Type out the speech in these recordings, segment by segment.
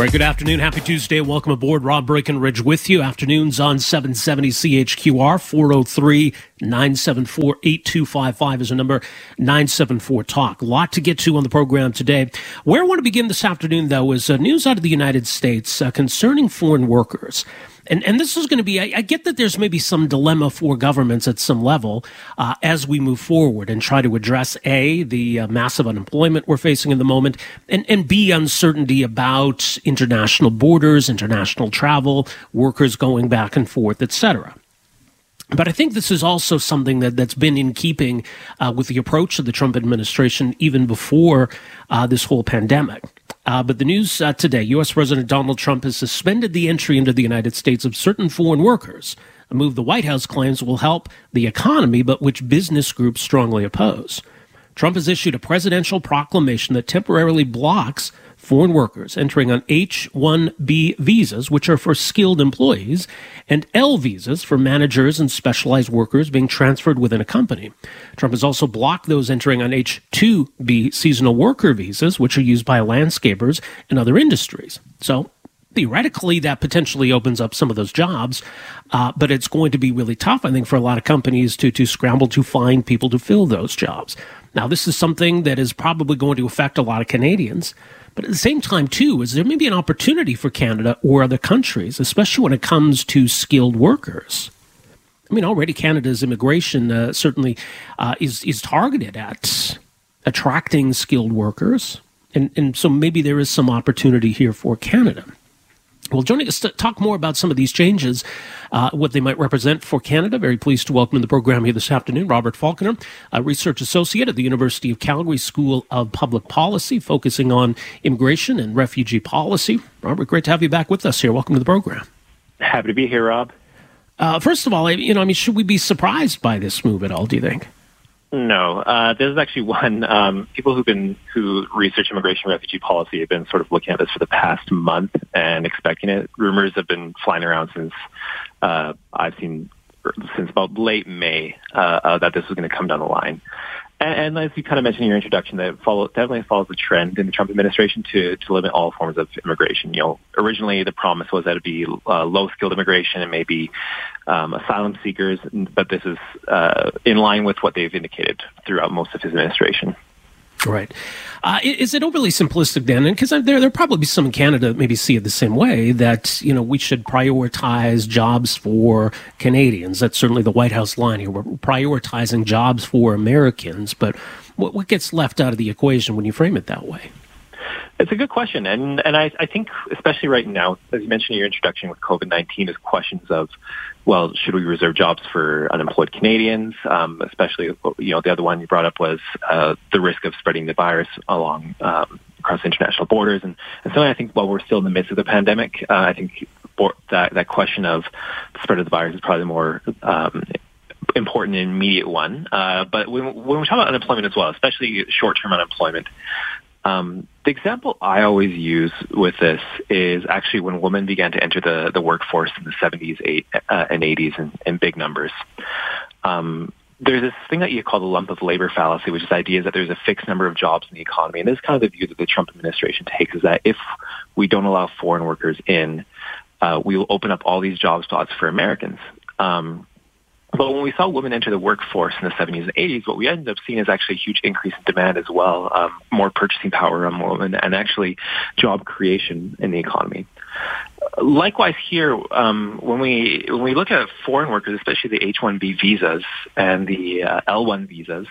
Right, good afternoon. Happy Tuesday. Welcome aboard. Rob Breckenridge with you. Afternoons on 770 CHQR 403 974 8255 is a number 974 Talk. A lot to get to on the program today. Where I want to begin this afternoon, though, is uh, news out of the United States uh, concerning foreign workers. And, and this is going to be, I, I, get that there's maybe some dilemma for governments at some level uh, as we move forward and try to address A, the uh, massive unemployment we're facing in the moment, and, and B, uncertainty about international borders, international travel, workers going back and forth, etc. But I think this is also something that, that's been in keeping uh, with the approach of the Trump administration even before uh, this whole pandemic. Uh, but the news uh, today U.S. President Donald Trump has suspended the entry into the United States of certain foreign workers, a move the White House claims will help the economy, but which business groups strongly oppose. Trump has issued a presidential proclamation that temporarily blocks foreign workers entering on H-1B visas, which are for skilled employees, and L visas for managers and specialized workers being transferred within a company. Trump has also blocked those entering on H-2B seasonal worker visas, which are used by landscapers and other industries. So theoretically that potentially opens up some of those jobs, uh, but it's going to be really tough, I think, for a lot of companies to to scramble to find people to fill those jobs. Now, this is something that is probably going to affect a lot of Canadians. But at the same time, too, is there may be an opportunity for Canada or other countries, especially when it comes to skilled workers. I mean, already Canada's immigration uh, certainly uh, is is targeted at attracting skilled workers, and and so maybe there is some opportunity here for Canada. Well, joining us to talk more about some of these changes, uh, what they might represent for Canada, very pleased to welcome in the program here this afternoon Robert Falconer, a research associate at the University of Calgary School of Public Policy, focusing on immigration and refugee policy. Robert, great to have you back with us here. Welcome to the program. Happy to be here, Rob. Uh, first of all, you know, I mean, should we be surprised by this move at all? Do you think? No, uh, there's actually one. Um, people who've been who research immigration refugee policy have been sort of looking at this for the past month and expecting it. Rumors have been flying around since uh, I've seen since about late May uh, uh, that this was going to come down the line. And, and, as you kind of mentioned in your introduction, that follow, definitely follows the trend in the Trump administration to, to limit all forms of immigration. You know, originally the promise was that it'd be uh, low-skilled immigration and maybe um, asylum seekers, but this is uh, in line with what they've indicated throughout most of his administration. Right. Uh, is it overly simplistic, Dan? Because there, there probably be some in Canada that maybe see it the same way that, you know, we should prioritize jobs for Canadians. That's certainly the White House line here. We're prioritizing jobs for Americans. But what, what gets left out of the equation when you frame it that way? It's a good question, and and I, I think especially right now, as you mentioned in your introduction with COVID nineteen, is questions of, well, should we reserve jobs for unemployed Canadians? Um, especially, you know, the other one you brought up was uh, the risk of spreading the virus along um, across international borders, and and so I think while we're still in the midst of the pandemic, uh, I think that that question of the spread of the virus is probably the more um, important and immediate one. Uh, but when, when we talk about unemployment as well, especially short-term unemployment, um, the example I always use with this is actually when women began to enter the, the workforce in the 70s eight, uh, and 80s in, in big numbers. Um, there's this thing that you call the lump of labor fallacy, which is the idea that there's a fixed number of jobs in the economy. And this is kind of the view that the Trump administration takes is that if we don't allow foreign workers in, uh, we will open up all these job spots for Americans. Um, but when we saw women enter the workforce in the 70s and 80s, what we ended up seeing is actually a huge increase in demand as well, um, more purchasing power on women, and actually job creation in the economy. likewise here, um, when we when we look at foreign workers, especially the H-1B visas and the uh, L-1 visas,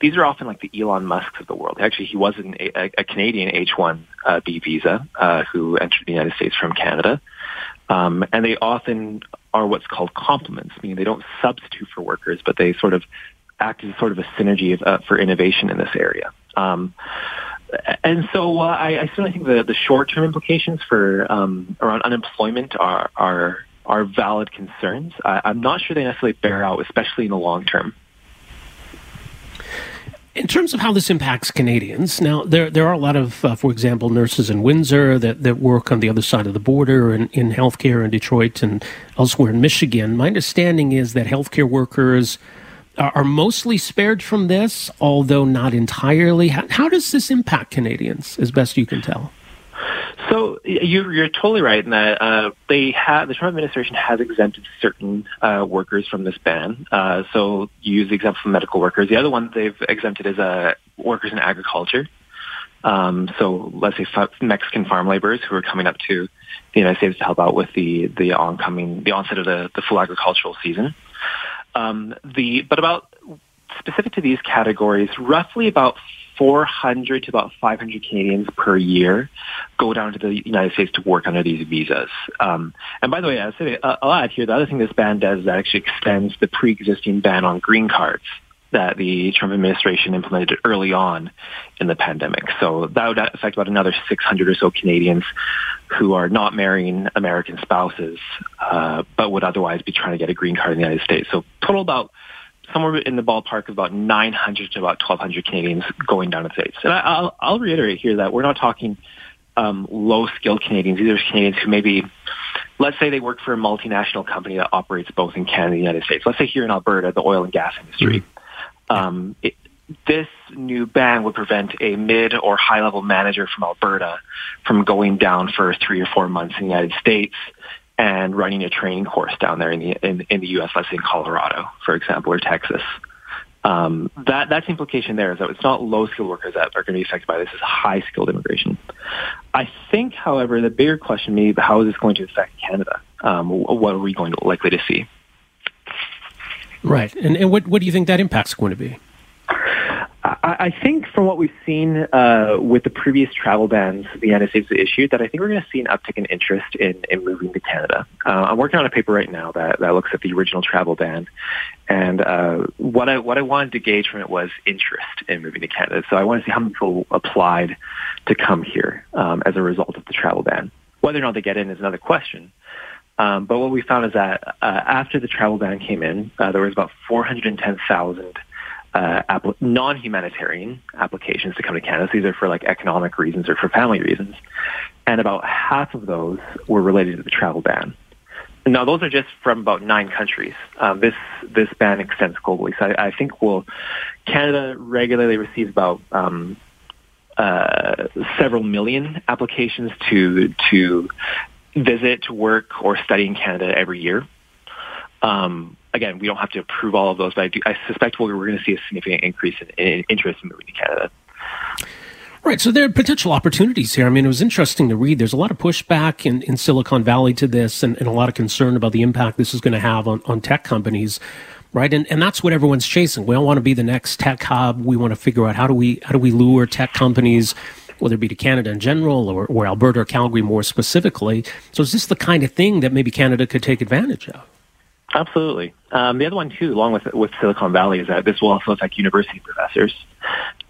these are often like the Elon Musks of the world. Actually, he was an, a, a Canadian H-1B visa uh, who entered the United States from Canada, um, and they often are what's called complements, meaning they don't substitute for workers, but they sort of act as sort of a synergy of, uh, for innovation in this area. Um, and so uh, I, I, certainly think the, the short-term implications for um, around unemployment are are are valid concerns. I, I'm not sure they necessarily bear out, especially in the long term. In terms of how this impacts Canadians, now there there are a lot of, uh, for example, nurses in Windsor that, that work on the other side of the border and in healthcare in Detroit and elsewhere in Michigan. My understanding is that healthcare workers are mostly spared from this, although not entirely. How, how, does this impact Canadians, as best you can tell? So you're, you're totally right in that uh, they have the Trump administration has exempted certain uh, workers from this ban. Uh, so you use the example of medical workers. The other one they've exempted is uh, workers in agriculture. Um, so let's say Mexican farm laborers who are coming up to the United States to help out with the the oncoming the onset of the, the full agricultural season. Um, the but about specific to these categories, roughly about 400 to about 500 Canadians per year go down to the United States to work under these visas. Um, and by the way, I'll, say, I'll add here, the other thing this ban does is that actually extends the pre-existing ban on green cards that the Trump administration implemented early on in the pandemic. So that would affect about another 600 or so Canadians who are not marrying American spouses, uh, but would otherwise be trying to get a green card in the United States. So total about somewhere in the ballpark of about 900 to about 1,200 Canadians going down to the States. And I, will I'll reiterate here that we're not talking um, low-skilled Canadians. These are Canadians who maybe, let's say they work for a multinational company that operates both in Canada and the United States. Let's say here in Alberta, the oil and gas industry. Mm-hmm um, it, this new ban would prevent a mid or high level manager from Alberta from going down for three or four months in the United States and running a training course down there in the in, in the U.S. Let's say in Colorado, for example, or Texas. Um, that that's the implication there is that it's not low skilled workers that are going to be affected by this; it's high skilled immigration. I think, however, the bigger question may be how is this going to affect Canada? Um, what are we going to likely to see? Right. And, and what, what do you think that impact's going to be? I think from what we've seen uh, with the previous travel bans the United States issued, that I think we're going to see an uptick in interest in, in moving to Canada. Uh, I'm working on a paper right now that, that looks at the original travel ban, and uh, what I what I wanted to gauge from it was interest in moving to Canada. So I want to see how many people applied to come here um, as a result of the travel ban. Whether or not they get in is another question. Um, but what we found is that uh, after the travel ban came in, uh, there was about 410,000 uh, app- non-humanitarian applications to come to Canada. So these are for like economic reasons or for family reasons, and about half of those were related to the travel ban. Now, those are just from about nine countries. Um, this this ban extends globally, so I, I think we'll Canada regularly receives about um, uh, several million applications to to visit, work, or study in Canada every year. Um, again, we don't have to approve all of those, but I, do, I suspect we're, we're going to see a significant increase in, in interest in moving to Canada. Right. So there are potential opportunities here. I mean, it was interesting to read. There's a lot of pushback in, in Silicon Valley to this and, and a lot of concern about the impact this is going to have on, on tech companies. Right. And, and that's what everyone's chasing. We all want to be the next tech hub. We want to figure out how do we, how do we lure tech companies whether it be to Canada in general or, or Alberta or Calgary more specifically. So is this the kind of thing that maybe Canada could take advantage of? Absolutely. Um, the other one too, along with with Silicon Valley, is that this will also affect university professors.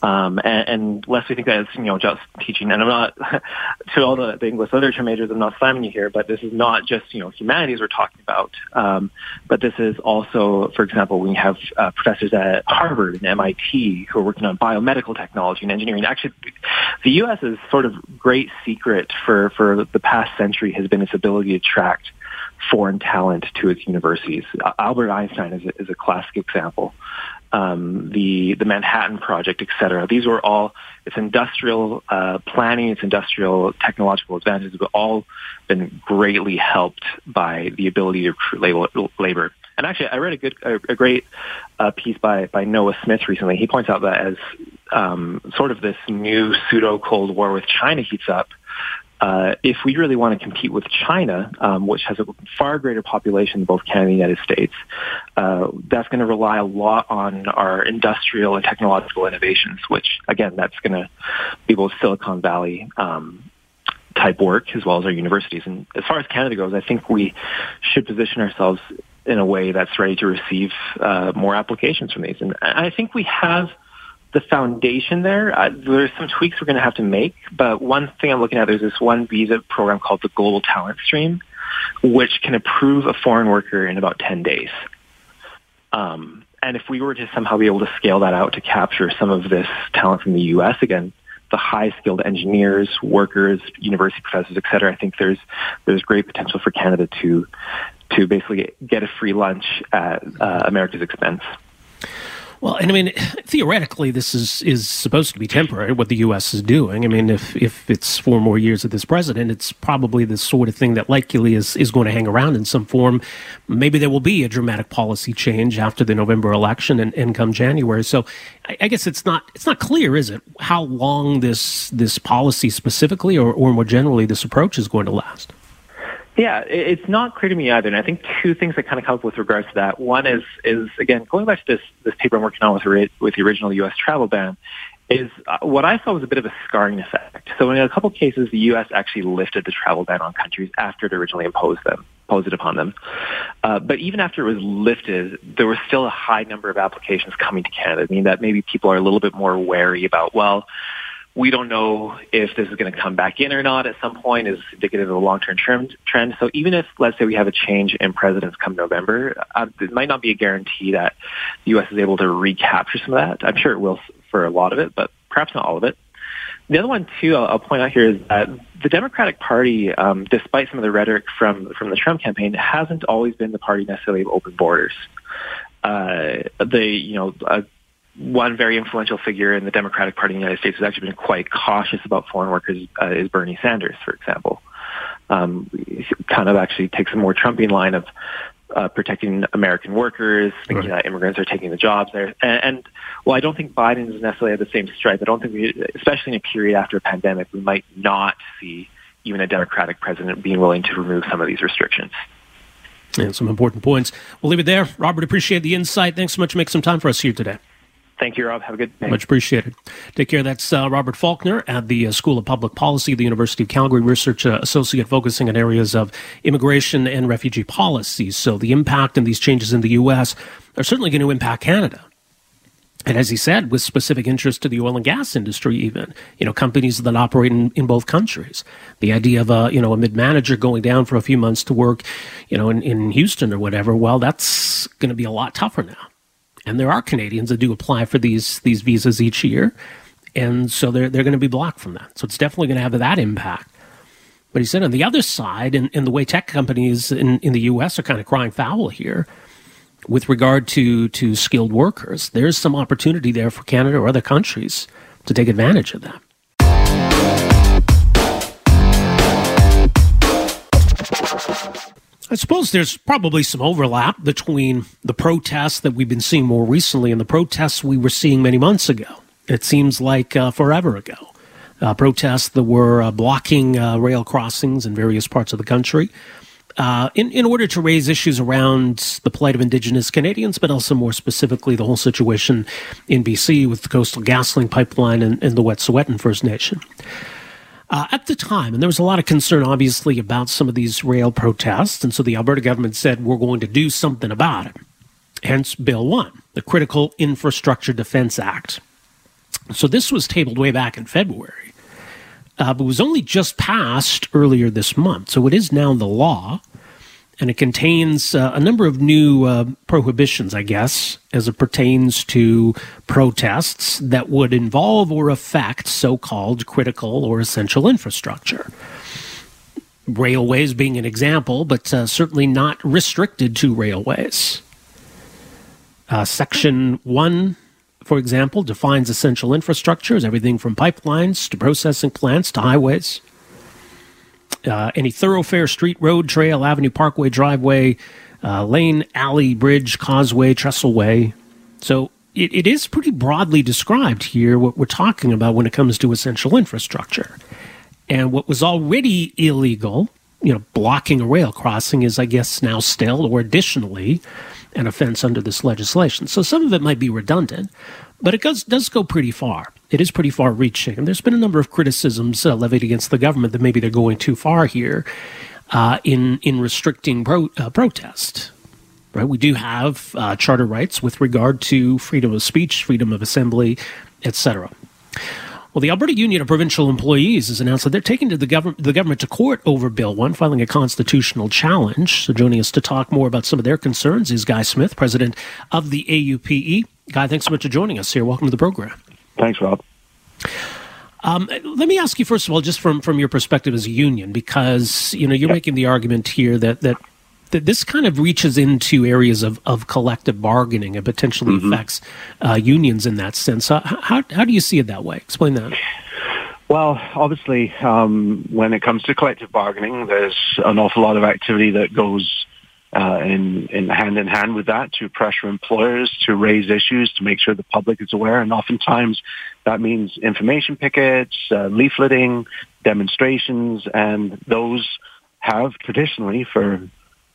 Um, and, and lest we think that it's you know just teaching, and I'm not to all the, the English literature majors, I'm not slamming you here, but this is not just you know humanities we're talking about, um, but this is also, for example, you have uh, professors at Harvard and MIT who are working on biomedical technology and engineering. Actually, the U.S.'s sort of great secret for for the past century has been its ability to attract foreign talent to its universities. Albert Einstein is a, is a classic example. Um, the the Manhattan Project, et cetera. These were all its industrial uh, planning, its industrial technological advantages, have all been greatly helped by the ability to recruit labor. And actually, I read a good, a, a great uh, piece by by Noah Smith recently. He points out that as um, sort of this new pseudo Cold War with China heats up, uh, if we really want to compete with China, um, which has a far greater population than both Canada and the United States, uh, that's going to rely a lot on our industrial and technological innovations, which again, that's going to be both Silicon Valley um, type work as well as our universities. And as far as Canada goes, I think we should position ourselves in a way that's ready to receive uh, more applications from these. And I think we have the foundation there. Uh, there's some tweaks we're going to have to make, but one thing I'm looking at, there's this one visa program called the Global Talent Stream, which can approve a foreign worker in about 10 days. Um, and if we were to somehow be able to scale that out to capture some of this talent from the U.S., again, the high skilled engineers, workers, university professors, et cetera, I think there's there's great potential for Canada to to basically get a free lunch at uh, America's expense. Well, and I mean, theoretically, this is is supposed to be temporary. What the U.S. is doing. I mean, if if it's four more years of this president, it's probably the sort of thing that likely is is going to hang around in some form. Maybe there will be a dramatic policy change after the November election and, and come January. So, I, I guess it's not it's not clear, is it, how long this this policy specifically, or or more generally, this approach is going to last. Yeah, it's not clear to me either. And I think two things that kind of come up with regards to that. One is, is again, going back to this, this paper I'm working on with, with the original U.S. travel ban, is uh, what I saw was a bit of a scarring effect. So in a couple cases, the U.S. actually lifted the travel ban on countries after it originally imposed them, imposed it upon them. Uh, but even after it was lifted, there was still a high number of applications coming to Canada. I mean, that maybe people are a little bit more wary about, well, we don't know if this is going to come back in or not at some point is indicative of a long-term trend. So even if, let's say, we have a change in presidents come November, uh, it might not be a guarantee that the U.S. is able to recapture some of that. I'm sure it will for a lot of it, but perhaps not all of it. The other one, too, I'll, I'll point out here is that the Democratic Party, um, despite some of the rhetoric from from the Trump campaign, hasn't always been the party necessarily of open borders. Uh, you know, uh, one very influential figure in the Democratic Party in the United States has actually been quite cautious about foreign workers uh, is Bernie Sanders, for example. Um, kind of actually takes a more Trumpian line of uh, protecting American workers, thinking right. that immigrants are taking the jobs there. And, and well, I don't think Biden is necessarily at the same stripe. I don't think we, especially in a period after a pandemic, we might not see even a Democratic president being willing to remove some of these restrictions. And some important points. We'll leave it there. Robert, appreciate the insight. Thanks so much for making some time for us here today. Thank you, Rob. Have a good day. Much appreciated. Take care. That's uh, Robert Falconer at the uh, School of Public Policy, the University of Calgary, research uh, associate focusing on areas of immigration and refugee policies. So the impact and these changes in the U.S. are certainly going to impact Canada. And as he said, with specific interest to the oil and gas industry, even you know companies that operate in, in both countries. The idea of a you know a mid manager going down for a few months to work, you know, in, in Houston or whatever. Well, that's going to be a lot tougher now and there are Canadians that do apply for these these visas each year, and so they're they're going to be blocked from that. So it's definitely going to have that impact. But he said on the other side, and, the way tech companies in, in the U.S. are kind of crying foul here, with regard to to skilled workers, there's some opportunity there for Canada or other countries to take advantage of that. I suppose there's probably some overlap between the protests that we've been seeing more recently and the protests we were seeing many months ago. It seems like uh, forever ago. Uh, protests that were uh, blocking uh, rail crossings in various parts of the country uh, in, in order to raise issues around the plight of Indigenous Canadians, but also more specifically the whole situation in BC with the Coastal GasLink pipeline and, and the Wet'suwet'en First Nation. Uh, at the time, and there was a lot of concern, obviously, about some of these rail protests, and so the Alberta government said we're going to do something about it. Hence, Bill 1, the Critical Infrastructure Defense Act. So this was tabled way back in February, uh, but was only just passed earlier this month. So it is now the law and it contains uh, a number of new uh, prohibitions, I guess, as it pertains to protests that would involve or affect so called critical or essential infrastructure. Railways being an example, but uh, certainly not restricted to railways. Uh, section 1, for example, defines essential infrastructure as everything from pipelines to processing plants to highways uh, any thoroughfare, street, road, trail, avenue, parkway, driveway, uh, lane, alley, bridge, causeway, trestleway. So it, it is pretty broadly described here what we're talking about when it comes to essential infrastructure. And what was already illegal, you know, blocking a rail crossing is, I guess, now still or additionally an offense under this legislation. So some of it might be redundant, but it does, does go pretty far. It is pretty far reaching. And there's been a number of criticisms uh, levied against the government that maybe they're going too far here uh, in, in restricting pro, uh, protest. Right? We do have uh, charter rights with regard to freedom of speech, freedom of assembly, etc. Well, the Alberta Union of Provincial Employees has announced that they're taking to the, gov- the government to court over Bill 1, filing a constitutional challenge. So, joining us to talk more about some of their concerns is Guy Smith, president of the AUPE. Guy, thanks so much for joining us here. Welcome to the program. Thanks, Rob. Um, let me ask you first of all, just from, from your perspective as a union, because you know you're yep. making the argument here that that that this kind of reaches into areas of, of collective bargaining and potentially mm-hmm. affects uh, unions in that sense. Uh, how, how do you see it that way? Explain that. Well, obviously, um, when it comes to collective bargaining, there's an awful lot of activity that goes uh, in, in hand in hand with that to pressure employers to raise issues to make sure the public is aware. And oftentimes that means information pickets, uh, leafleting, demonstrations, and those have traditionally for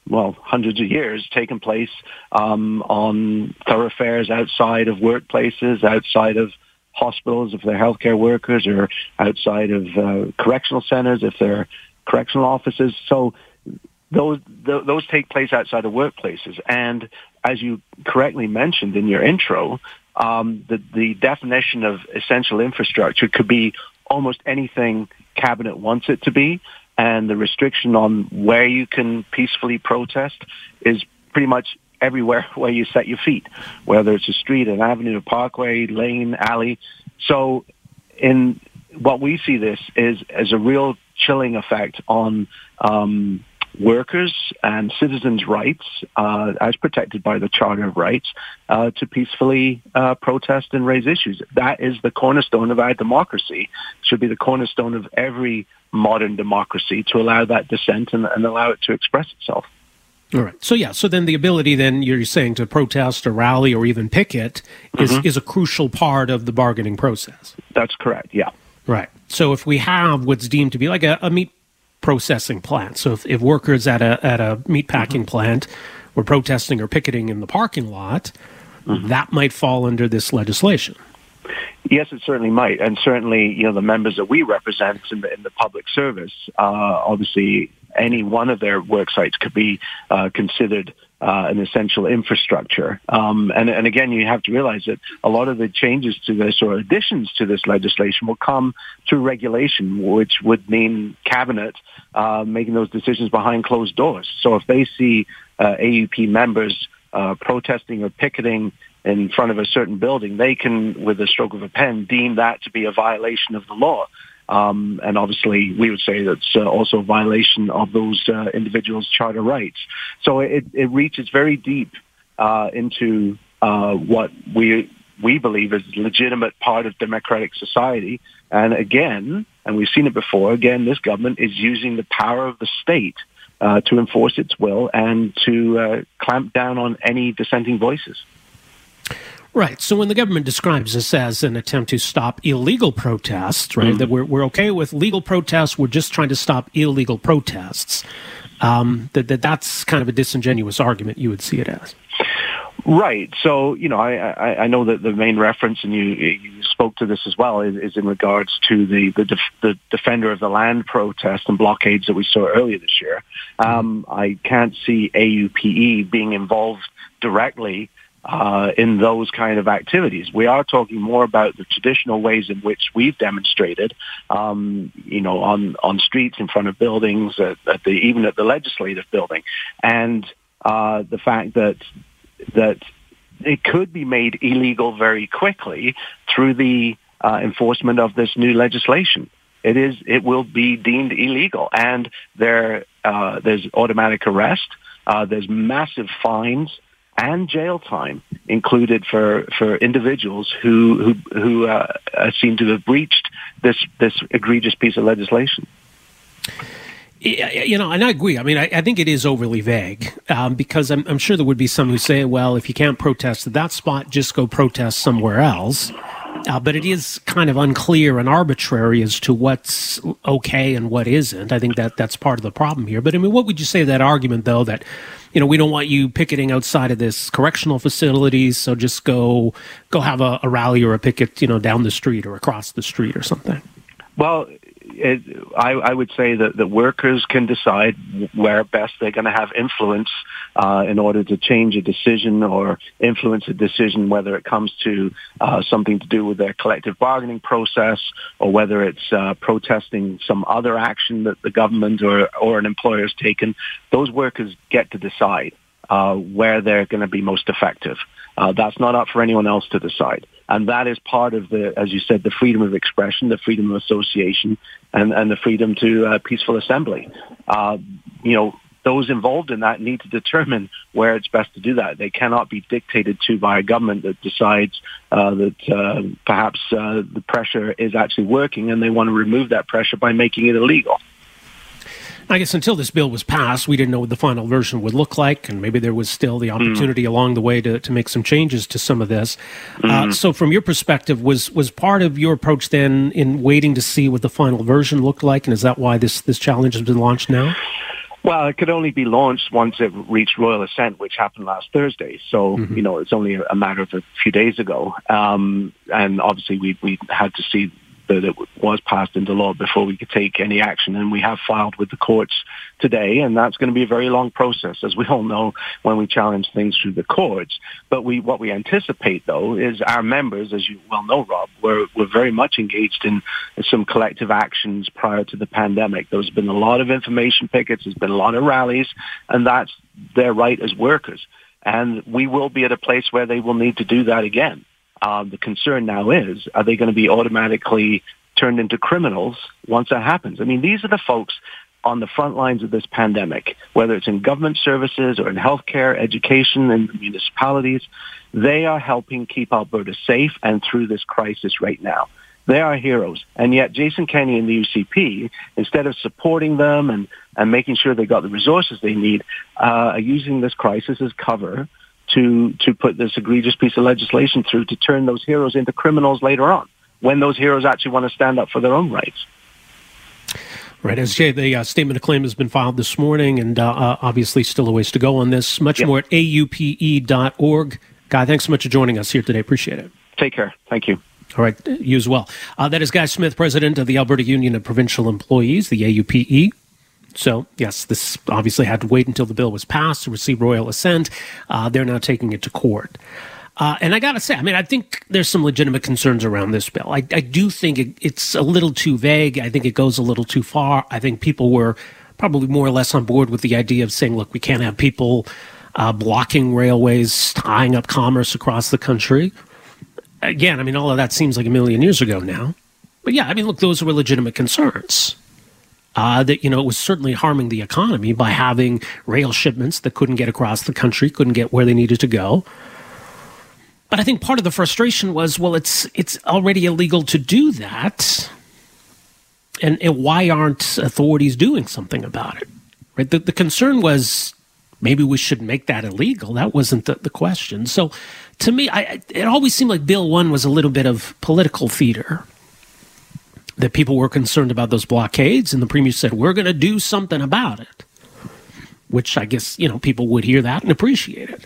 well, hundreds of years taken place um, on thoroughfares outside of workplaces, outside of hospitals if they're healthcare workers, or outside of uh, correctional centers if they're correctional offices. So those th- those take place outside of workplaces, and as you correctly mentioned in your intro, um, the the definition of essential infrastructure could be almost anything cabinet wants it to be and the restriction on where you can peacefully protest is pretty much everywhere where you set your feet, whether it's a street, an avenue, a parkway, lane, alley. So in what we see this is as a real chilling effect on um, workers and citizens' rights, uh, as protected by the Charter of Rights, uh, to peacefully uh, protest and raise issues. That is the cornerstone of our democracy. Should be the cornerstone of every modern democracy to allow that dissent and, and allow it to express itself. All right. So yeah. So then the ability, then you're saying to protest or rally or even picket is mm-hmm. is a crucial part of the bargaining process. That's correct. Yeah. Right. So if we have what's deemed to be like a, a meat processing plant, so if, if workers at a at a meat packing mm-hmm. plant were protesting or picketing in the parking lot, mm-hmm. that might fall under this legislation. Yes, it certainly might, and certainly, you know, the members that we represent in the in the public service, uh, obviously, any one of their work sites could be uh, considered uh, an essential infrastructure. Um, and, and again, you have to realize that a lot of the changes to this or additions to this legislation will come through regulation, which would mean cabinet uh, making those decisions behind closed doors. So if they see uh, AUP members uh, protesting or picketing in front of a certain building, they can, with a stroke of a pen, deem that to be a violation of the law. Um, and obviously, we would say that's uh, also a violation of those uh, individuals' charter rights. So it, it reaches very deep uh, into uh, what we we believe is a legitimate part of democratic society. And again, and we've seen it before, again, this government is using the power of the state uh, to enforce its will and to uh, clamp down on any dissenting voices. Right. So when the government describes this as an attempt to stop illegal protests, right, mm-hmm. that we're, we're okay with legal protests, we're just trying to stop illegal protests, um, that, that that's kind of a disingenuous argument you would see it as. Right. So, you know, I, I, I know that the main reference, and you, you spoke to this as well, is, is in regards to the, the, def, the defender of the land protest and blockades that we saw earlier this year. Mm-hmm. Um, I can't see AUPE being involved directly uh, in those kind of activities. We are talking more about the traditional ways in which we've demonstrated, um, you know, on, on streets, in front of buildings, at, at the, even at the legislative building, and uh, the fact that that it could be made illegal very quickly through the uh, enforcement of this new legislation. It is. It will be deemed illegal, and there uh, there's automatic arrest. Uh, there's massive fines and jail time included for, for individuals who who, who uh, seem to have breached this this egregious piece of legislation. You know, and I agree. I mean, I, I think it is overly vague um, because I'm, I'm, sure there would be some who say, well, if you can't protest at that spot, just go protest somewhere else. Uh, but it is kind of unclear and arbitrary as to what's okay and what isn't. I think that that's part of the problem here. But I mean, what would you say to that argument, though, that you know we don't want you picketing outside of this correctional facilities, so just go go have a, a rally or a picket, you know, down the street or across the street or something. Well, it, I, I, would say that the workers can decide where best they're going to have influence uh, in order to change a decision or influence a decision, whether it comes to uh, something to do with their collective bargaining process or whether it's uh, protesting some other action that the government or, or an employer has taken. Those workers get to decide uh, where they're going to be most effective. Uh, that's not up for anyone else to decide. And that is part of the, as you said, the freedom of expression, the freedom of association, and, and the freedom to uh, peaceful assembly. Uh, you know, those involved in that need to determine where it's best to do that. They cannot be dictated to by a government that decides uh, that uh, perhaps uh, the pressure is actually working and they want to remove that pressure by making it illegal. I guess until this bill was passed, we didn't know what the final version would look like, and maybe there was still the opportunity mm. along the way to, to make some changes to some of this. Mm. Uh, so, from your perspective, was was part of your approach then in waiting to see what the final version looked like, and is that why this this challenge has been launched now? Well, it could only be launched once it reached royal assent, which happened last Thursday. So, mm-hmm. you know, it's only a matter of a few days ago. Um, and obviously we, we had to see that it was passed into law before we could take any action. And we have filed with the courts today, and that's going to be a very long process, as we all know when we challenge things through the courts. But we, what we anticipate, though, is our members, as you well know, Rob, were, were very much engaged in some collective actions prior to the pandemic. There's been a lot of information pickets, there's been a lot of rallies, and that's their right as workers. And we will be at a place where they will need to do that again. Um, the concern now is, are they going to be automatically turned into criminals once that happens? I mean, these are the folks on the front lines of this pandemic, whether it's in government services or in healthcare, education, and municipalities. They are helping keep Alberta safe and through this crisis right now. They are heroes. And yet Jason Kenney and the UCP, instead of supporting them and, and making sure they got the resources they need, uh, are using this crisis as cover to to put this egregious piece of legislation through to turn those heroes into criminals later on when those heroes actually want to stand up for their own rights. Right, as Jay, the uh, statement of claim has been filed this morning, and uh, uh obviously still a ways to go on this. Much yep. more at aupe.org. Guy, thanks so much for joining us here today. Appreciate it. Take care. Thank you. All right, you as well. Uh, that is Guy Smith, president of the Alberta Union of Provincial Employees, the AUPE. So, yes, this obviously had to wait until the bill was passed to receive royal assent. Uh, they're now taking it to court. Uh, and I got to say, I mean, I think there's some legitimate concerns around this bill. I, I do think it, it's a little too vague. I think it goes a little too far. I think people were probably more or less on board with the idea of saying, look, we can't have people uh, blocking railways, tying up commerce across the country. Again, I mean, all of that seems like a million years ago now. But yeah, I mean, look, those were legitimate concerns uh, that you know it was certainly harming the economy by having rail shipments that couldn't get across the country, couldn't get where they needed to go. But I think part of the frustration was, well, it's it's already illegal to do that, and, and why aren't authorities doing something about it? Right. The, the concern was maybe we should make that illegal. That wasn't the, the question. So, to me, I, it always seemed like Bill One was a little bit of political theater that people were concerned about those blockades, and the premier said, We're going to do something about it. Which I guess, you know, people would hear that and appreciate it.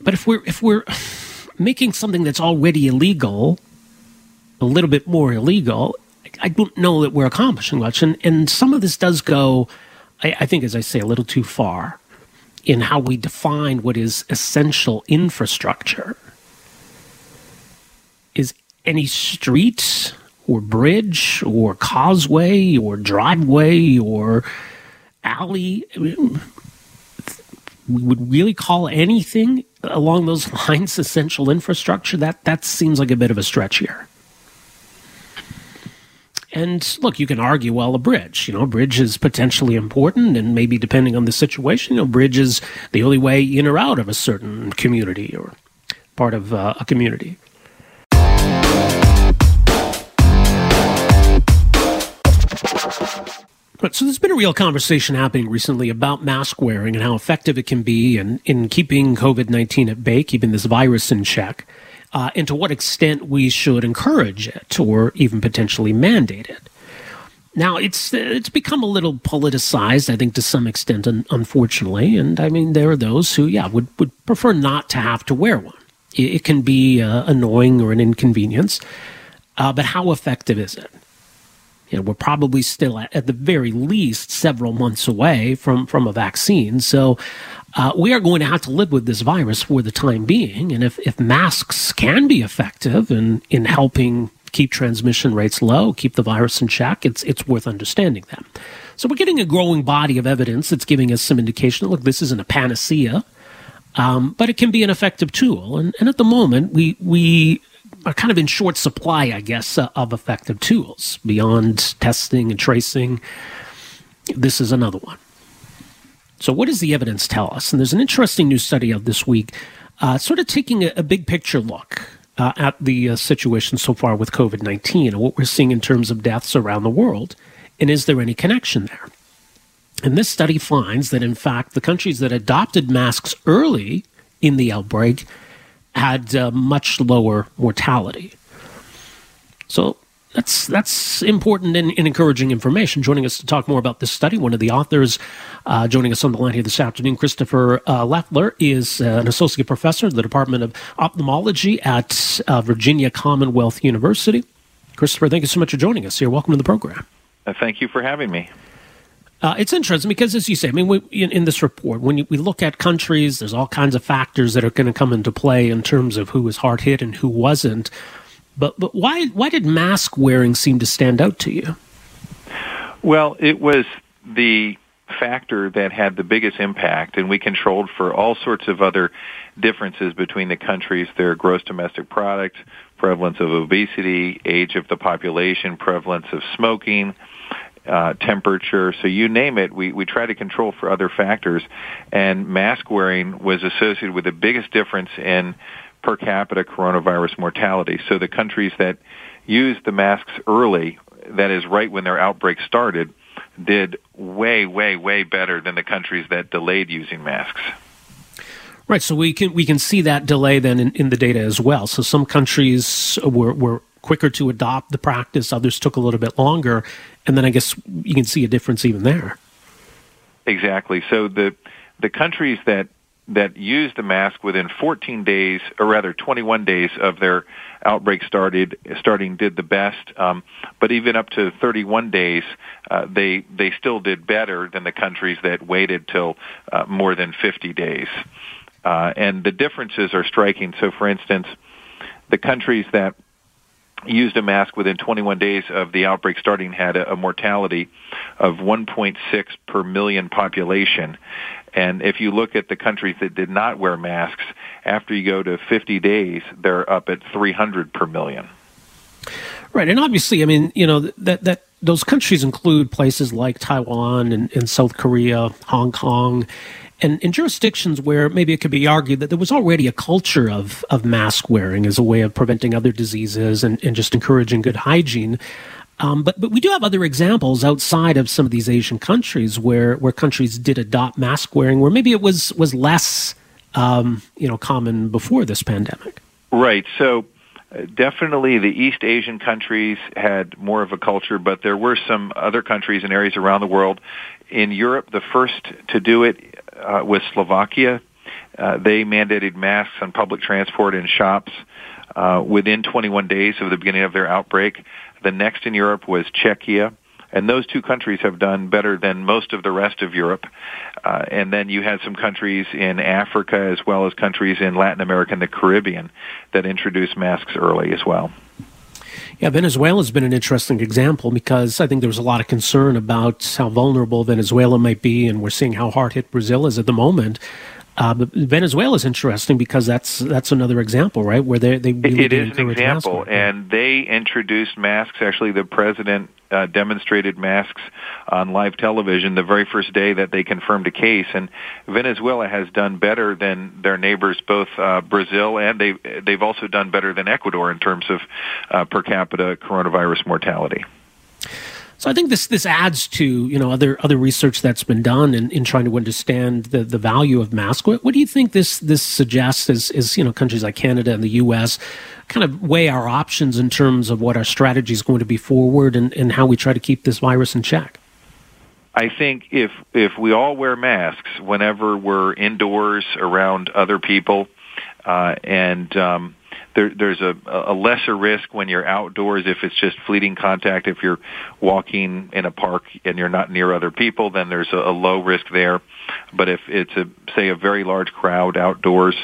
But if we're if we're making something that's already illegal a little bit more illegal, I don't know that we're accomplishing much. And and some of this does go, I, I think, as I say, a little too far in how we define what is essential infrastructure. Is any street or bridge or causeway or driveway or alley. we would really call anything along those lines essential infrastructure. That that seems like a bit of a stretch here. And look, you can argue, well, a bridge, you know, a bridge is potentially important, and maybe depending on the situation, you know, bridge is the only way in or out of a certain community or part of uh, a community. But so there's been a real conversation happening recently about mask wearing and how effective it can be in, in keeping COVID 19 at bay, keeping this virus in check. uh, and to what extent we should encourage it or even potentially mandate it. Now it's it's become a little politicized, I think, to some extent, unfortunately. And I mean, there are those who, yeah, would would prefer not to have to wear one. It, it can be uh, annoying or an inconvenience, uh, but how effective is it? You know, we're probably still at, at the very least several months away from from a vaccine. So uh, we are going to have to live with this virus for the time being. And if, if masks can be effective in, in helping keep transmission rates low, keep the virus in check, it's, it's worth understanding them. So we're getting a growing body of evidence that's giving us some indication that, look, this isn't a panacea, um, but it can be an effective tool. And, and at the moment, we, we are kind of in short supply, I guess, uh, of effective tools beyond testing and tracing. This is another one. So, what does the evidence tell us? And there's an interesting new study out this week, uh, sort of taking a, a big picture look uh, at the uh, situation so far with COVID 19 and what we're seeing in terms of deaths around the world. And is there any connection there? And this study finds that, in fact, the countries that adopted masks early in the outbreak had uh, much lower mortality. So, that's that's important and, and, encouraging information. Joining us to talk more about this study, one of the authors, uh, joining us on the line here this afternoon, Christopher uh, Leffler is uh, an associate professor in the Department of Ophthalmology at uh, Virginia Commonwealth University. Christopher, thank you so much for joining us here. Welcome to the program. Uh, thank you for having me. Uh, it's interesting because, as you say, I mean, we, in, in, this report, when you, we look at countries, there's all kinds of factors that are going to come into play in terms of who was hard hit and who wasn't. But but why why did mask wearing seem to stand out to you? Well, it was the factor that had the biggest impact, and we controlled for all sorts of other differences between the countries, their gross domestic product, prevalence of obesity, age of the population, prevalence of smoking, uh, temperature. So you name it, we, we try to control for other factors. And mask wearing was associated with the biggest difference in per capita coronavirus mortality. So the countries that used the masks early, that is right when their outbreak started, did way, way, way better than the countries that delayed using masks. Right, so we can we can see that delay then in, in the data as well. So some countries were, were quicker to adopt the practice, others took a little bit longer, and then I guess you can see a difference even there. Exactly. So the the countries that that used the mask within 14 days, or rather 21 days of their outbreak started, starting did the best. Um, but even up to 31 days, uh, they they still did better than the countries that waited till uh, more than 50 days. Uh, and the differences are striking. So, for instance, the countries that used a mask within 21 days of the outbreak starting had a, a mortality of 1.6 per million population. And if you look at the countries that did not wear masks, after you go to 50 days, they're up at 300 per million. Right, and obviously, I mean, you know that that those countries include places like Taiwan and, and South Korea, Hong Kong, and in jurisdictions where maybe it could be argued that there was already a culture of, of mask wearing as a way of preventing other diseases and, and just encouraging good hygiene. Um, but but we do have other examples outside of some of these Asian countries where where countries did adopt mask wearing, where maybe it was was less um, you know common before this pandemic. Right. So definitely the East Asian countries had more of a culture, but there were some other countries and areas around the world. In Europe, the first to do it uh, was Slovakia. Uh, they mandated masks on public transport and shops uh, within 21 days of the beginning of their outbreak. The next in Europe was Czechia. And those two countries have done better than most of the rest of Europe. Uh, and then you had some countries in Africa as well as countries in Latin America and the Caribbean that introduced masks early as well. Yeah, Venezuela has been an interesting example because I think there was a lot of concern about how vulnerable Venezuela might be, and we're seeing how hard hit Brazil is at the moment. Uh, but Venezuela is interesting because that's that's another example, right? Where they they really it is an example, and they introduced masks. Actually, the president uh, demonstrated masks on live television the very first day that they confirmed a case. And Venezuela has done better than their neighbors, both uh, Brazil and they they've also done better than Ecuador in terms of uh, per capita coronavirus mortality. So I think this this adds to you know other other research that's been done in, in trying to understand the, the value of masks. What, what do you think this this suggests as, as you know countries like Canada and the U.S. kind of weigh our options in terms of what our strategy is going to be forward and, and how we try to keep this virus in check? I think if if we all wear masks whenever we're indoors around other people, uh, and um, there, there's a, a lesser risk when you're outdoors if it's just fleeting contact. If you're walking in a park and you're not near other people, then there's a, a low risk there. But if it's a say a very large crowd outdoors,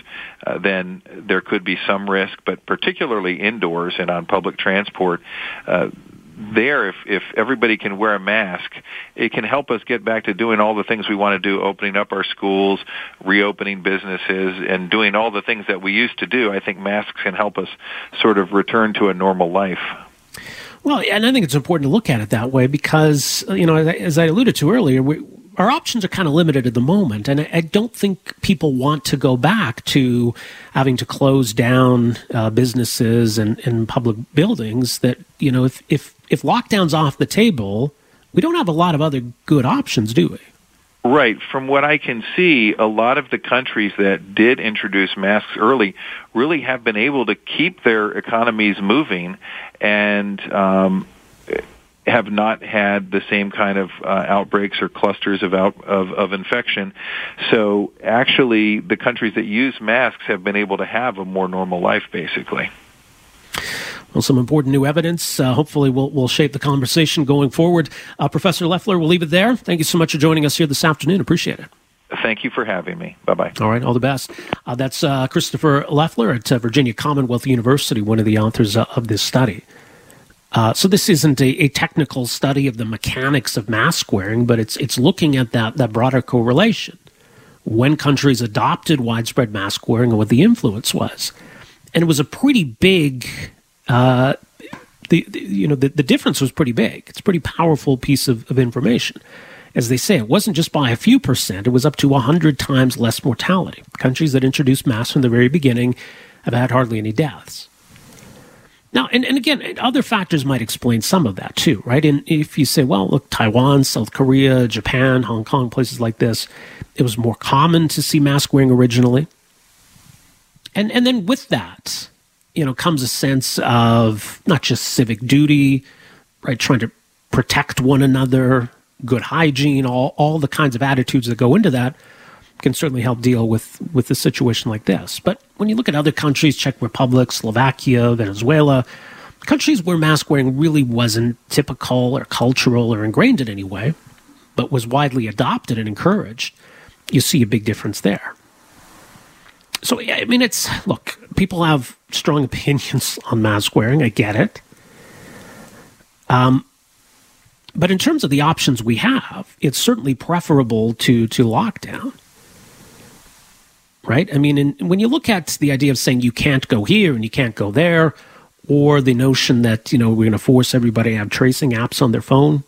uh, then there could be some risk. But particularly indoors and on public transport, uh, there, if, if everybody can wear a mask, it can help us get back to doing all the things we want to do, opening up our schools, reopening businesses, and doing all the things that we used to do. I think masks can help us sort of return to a normal life. Well, and I think it's important to look at it that way because, you know, as I alluded to earlier, we, our options are kind of limited at the moment, and I, I, don't think people want to go back to having to close down uh, businesses and, and public buildings. That you know, if if if lockdown's off the table, we don't have a lot of other good options, do we? Right. From what I can see, a lot of the countries that did introduce masks early really have been able to keep their economies moving and um, have not had the same kind of uh, outbreaks or clusters of, out, of of infection. So actually, the countries that use masks have been able to have a more normal life, basically. Well, some important new evidence. Uh, hopefully, will will shape the conversation going forward. Uh, Professor Leffler, we'll leave it there. Thank you so much for joining us here this afternoon. Appreciate it. Thank you for having me. Bye bye. All right, all the best. Uh, that's uh, Christopher Leffler at uh, Virginia Commonwealth University, one of the authors uh, of this study. Uh, so this isn't a, a, technical study of the mechanics of mask wearing, but it's it's looking at that that broader correlation when countries adopted widespread mask wearing and what the influence was, and it was a pretty big. Uh, the, the, you know the, the difference was pretty big. It's a pretty powerful piece of, of information. As they say, it wasn't just by a few percent; it was up to hundred times less mortality. Countries that introduced masks from the very beginning have had hardly any deaths. Now, and, and again, other factors might explain some of that too, right? And if you say, well, look, Taiwan, South Korea, Japan, Hong Kong, places like this, it was more common to see mask wearing originally. And, and then with that, you know, comes a sense of not just civic duty, right? Trying to protect one another, good hygiene, all, all the kinds of attitudes that go into that can certainly help deal with, with a situation like this. But when you look at other countries, Czech Republic, Slovakia, Venezuela, countries where mask wearing really wasn't typical or cultural or ingrained in any way, but was widely adopted and encouraged, you see a big difference there. So, I mean, it's look, people have strong opinions on mask wearing. I get it. Um, but in terms of the options we have, it's certainly preferable to to lockdown right? I mean, in, when you look at the idea of saying you can't go here and you can't go there, or the notion that, you know, we're going to force everybody to have tracing apps on their phone,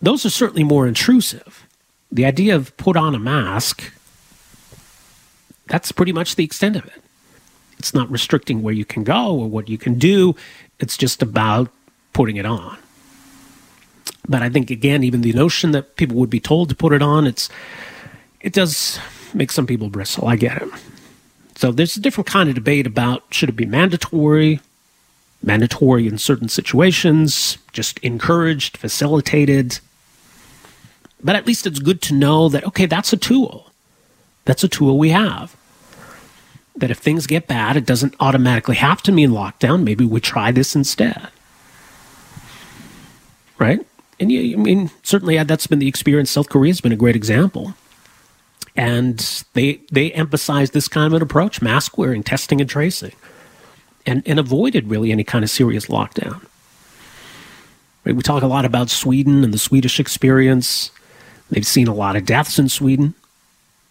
those are certainly more intrusive. The idea of put on a mask, that's pretty much the extent of it. It's not restricting where you can go or what you can do, it's just about putting it on. But I think, again, even the notion that people would be told to put it on, it's, it does makes some people bristle. I get it. So there's a different kind of debate about should it be mandatory, mandatory in certain situations, just encouraged, facilitated. But at least it's good to know that, okay, that's a tool. That's a tool we have. That if things get bad, it doesn't automatically have to mean lockdown. Maybe we try this instead. Right? And you, I mean, certainly that's been the experience. South Korea's been a great example and they they emphasized this kind of an approach: mask wearing, testing, and tracing, and and avoided really any kind of serious lockdown. Right? We talk a lot about Sweden and the Swedish experience. They've seen a lot of deaths in Sweden,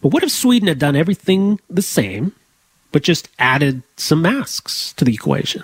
but what if Sweden had done everything the same, but just added some masks to the equation?